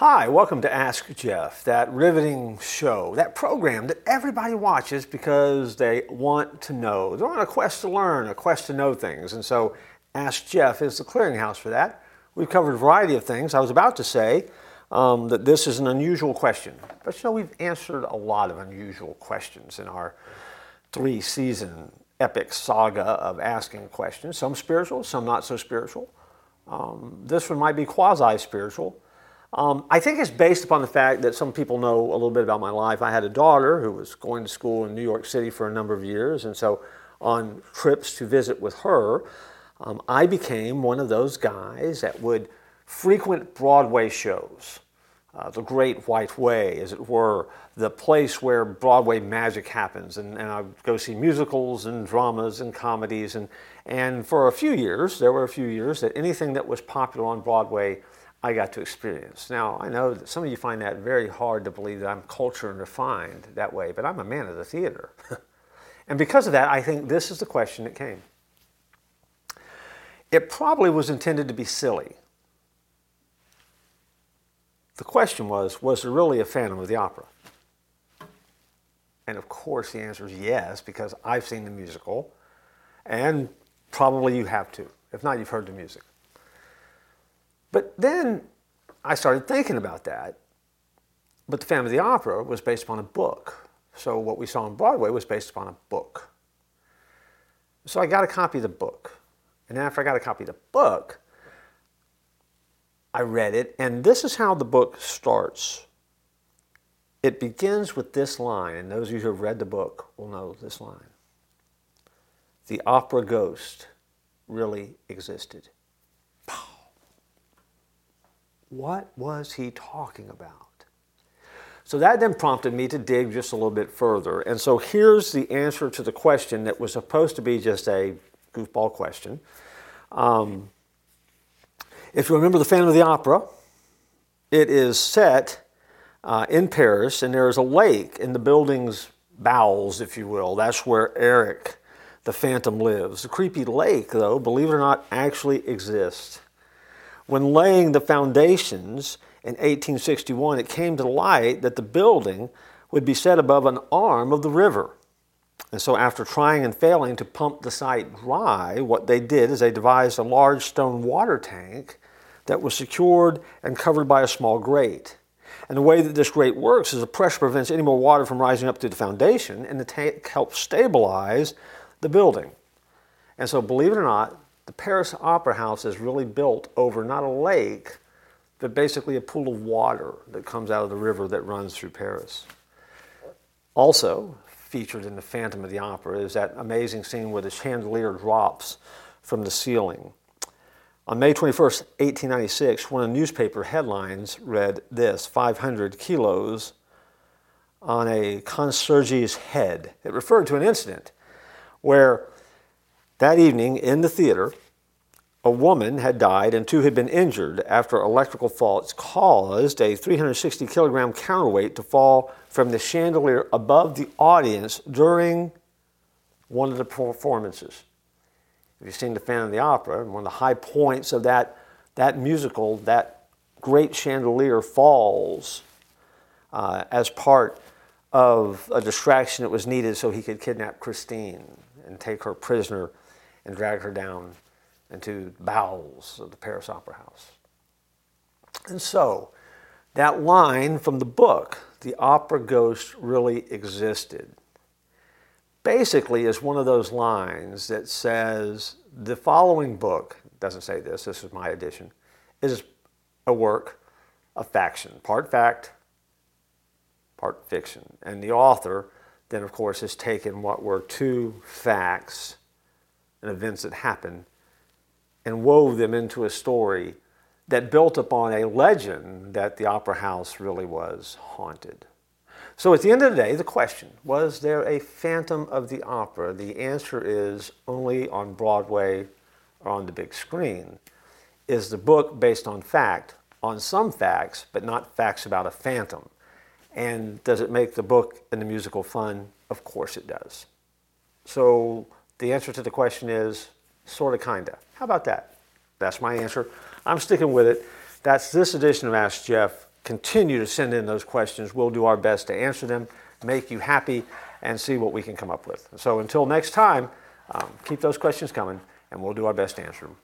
Hi, welcome to Ask Jeff, that riveting show, that program that everybody watches because they want to know. They're on a quest to learn, a quest to know things. And so Ask Jeff is the clearinghouse for that. We've covered a variety of things. I was about to say um, that this is an unusual question, but you know, we've answered a lot of unusual questions in our three season epic saga of asking questions, some spiritual, some not so spiritual. Um, this one might be quasi spiritual. Um, I think it's based upon the fact that some people know a little bit about my life. I had a daughter who was going to school in New York City for a number of years, and so on trips to visit with her, um, I became one of those guys that would frequent Broadway shows. Uh, the Great White Way, as it were, the place where Broadway magic happens. And, and I'd go see musicals and dramas and comedies. And, and for a few years, there were a few years that anything that was popular on Broadway I got to experience. Now, I know that some of you find that very hard to believe that I'm cultured and refined that way, but I'm a man of the theater. and because of that, I think this is the question that came. It probably was intended to be silly. The question was Was there really a Phantom of the Opera? And of course, the answer is yes, because I've seen the musical, and probably you have too. If not, you've heard the music. But then I started thinking about that. But The Phantom of the Opera was based upon a book. So what we saw on Broadway was based upon a book. So I got a copy of the book. And after I got a copy of the book, I read it, and this is how the book starts. It begins with this line, and those of you who have read the book will know this line The opera ghost really existed. What was he talking about? So that then prompted me to dig just a little bit further. And so here's the answer to the question that was supposed to be just a goofball question. Um, if you remember the Phantom of the Opera, it is set uh, in Paris, and there is a lake in the building's bowels, if you will. That's where Erik, the Phantom, lives. The creepy lake, though, believe it or not, actually exists. When laying the foundations in 1861, it came to light that the building would be set above an arm of the river. And so, after trying and failing to pump the site dry, what they did is they devised a large stone water tank that was secured and covered by a small grate. And the way that this grate works is the pressure prevents any more water from rising up to the foundation, and the tank helps stabilize the building. And so, believe it or not, the Paris Opera House is really built over not a lake, but basically a pool of water that comes out of the river that runs through Paris. Also, featured in The Phantom of the Opera is that amazing scene where the chandelier drops from the ceiling. On May 21st, 1896, one of the newspaper headlines read this 500 kilos on a concierge's head. It referred to an incident where that evening in the theater, a woman had died and two had been injured after electrical faults caused a 360 kilogram counterweight to fall from the chandelier above the audience during one of the performances. If you've seen The Phantom of the Opera, one of the high points of that, that musical, that great chandelier falls uh, as part of a distraction that was needed so he could kidnap Christine and take her prisoner and dragged her down into the bowels of the Paris Opera House. And so, that line from the book, the opera ghost really existed, basically is one of those lines that says the following book, doesn't say this, this is my edition, is a work of faction, part fact, part fiction. And the author then, of course, has taken what were two facts and events that happened and wove them into a story that built upon a legend that the opera house really was haunted. So at the end of the day, the question was there a phantom of the opera? The answer is only on Broadway or on the big screen. Is the book based on fact, on some facts, but not facts about a phantom? And does it make the book and the musical fun? Of course it does. So the answer to the question is sort of, kind of. How about that? That's my answer. I'm sticking with it. That's this edition of Ask Jeff. continue to send in those questions. We'll do our best to answer them, make you happy, and see what we can come up with. So until next time, um, keep those questions coming, and we'll do our best to answer them.